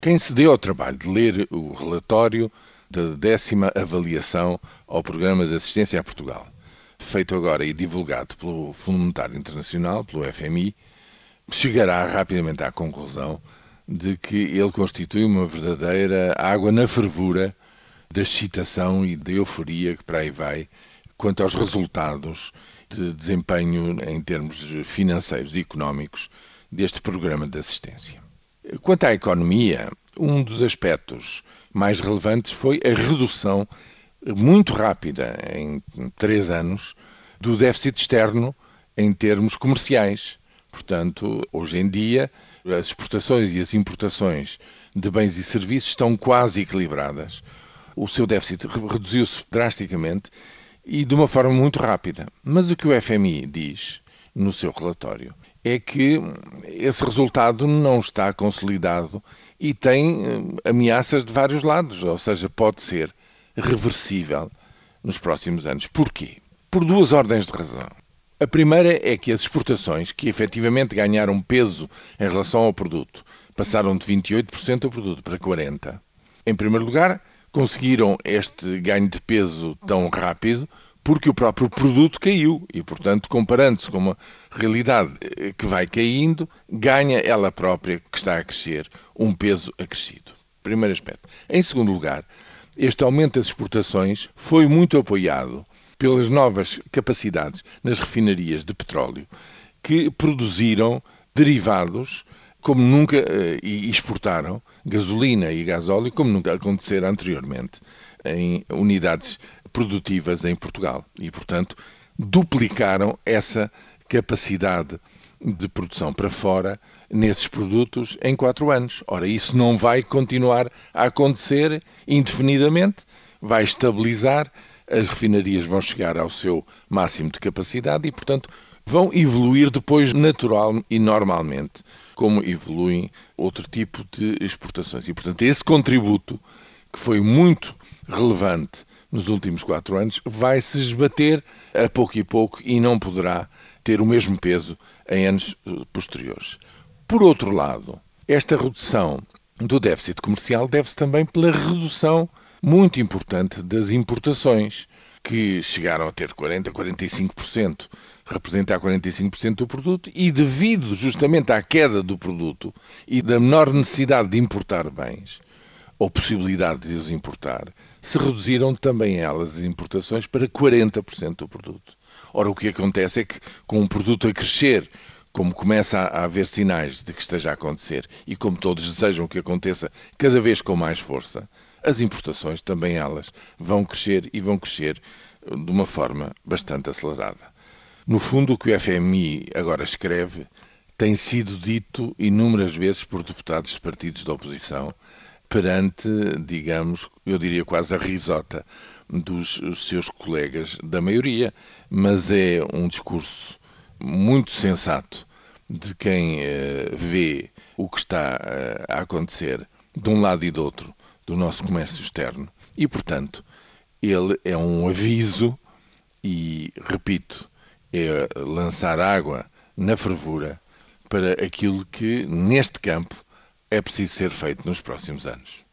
Quem se deu ao trabalho de ler o relatório da décima avaliação ao Programa de Assistência a Portugal, feito agora e divulgado pelo Fundo Monetário Internacional, pelo FMI, chegará rapidamente à conclusão de que ele constitui uma verdadeira água na fervura da excitação e da euforia que para aí vai quanto aos resultados de desempenho em termos financeiros e económicos deste programa de assistência. Quanto à economia, um dos aspectos mais relevantes foi a redução muito rápida, em três anos, do déficit externo em termos comerciais. Portanto, hoje em dia, as exportações e as importações de bens e serviços estão quase equilibradas. O seu déficit reduziu-se drasticamente e de uma forma muito rápida. Mas o que o FMI diz no seu relatório é que esse resultado não está consolidado e tem eh, ameaças de vários lados, ou seja, pode ser reversível nos próximos anos. Porquê? Por duas ordens de razão. A primeira é que as exportações, que efetivamente ganharam peso em relação ao produto, passaram de 28% do produto para 40%. Em primeiro lugar, conseguiram este ganho de peso tão rápido porque o próprio produto caiu e, portanto, comparando-se com uma realidade eh, que vai caindo, ganha ela própria, que está a crescer, um peso acrescido. Primeiro aspecto. Em segundo lugar, este aumento das exportações foi muito apoiado pelas novas capacidades nas refinarias de petróleo que produziram derivados como nunca eh, e exportaram gasolina e gasóleo como nunca acontecera anteriormente em unidades produtivas em Portugal e, portanto, duplicaram essa capacidade de produção para fora nesses produtos em quatro anos. Ora, isso não vai continuar a acontecer indefinidamente, vai estabilizar, as refinarias vão chegar ao seu máximo de capacidade e, portanto, vão evoluir depois natural e normalmente, como evoluem outro tipo de exportações. E, portanto, esse contributo, que foi muito relevante nos últimos quatro anos, vai se esbater a pouco e pouco e não poderá ter o mesmo peso em anos eh, posteriores. Por outro lado, esta redução do déficit comercial deve-se também pela redução muito importante das importações, que chegaram a ter 40%, 45%, representar 45% do produto, e devido justamente à queda do produto e da menor necessidade de importar bens, ou possibilidade de os importar, se reduziram também elas as importações para 40% do produto. Ora, o que acontece é que, com o produto a crescer, como começa a haver sinais de que esteja a acontecer e como todos desejam que aconteça cada vez com mais força, as importações também elas vão crescer e vão crescer de uma forma bastante acelerada. No fundo, o que o FMI agora escreve tem sido dito inúmeras vezes por deputados de partidos da oposição perante, digamos, eu diria quase a risota dos seus colegas da maioria, mas é um discurso muito sensato de quem uh, vê o que está uh, a acontecer de um lado e do outro do nosso comércio externo. E, portanto, ele é um aviso e, repito, é lançar água na fervura para aquilo que, neste campo, é preciso ser feito nos próximos anos.